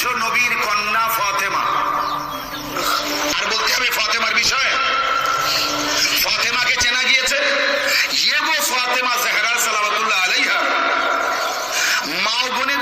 বিশ্ব নবীর কন্যা ফতেমা। আর বলতে হবে ফতেমার বিষয়ে, ফতেমাকে চেনা গিয়েছে? ইয়ে গো ফতেমা জাহরা সালামাতুল্লাহ আলাইহা। মা বোনের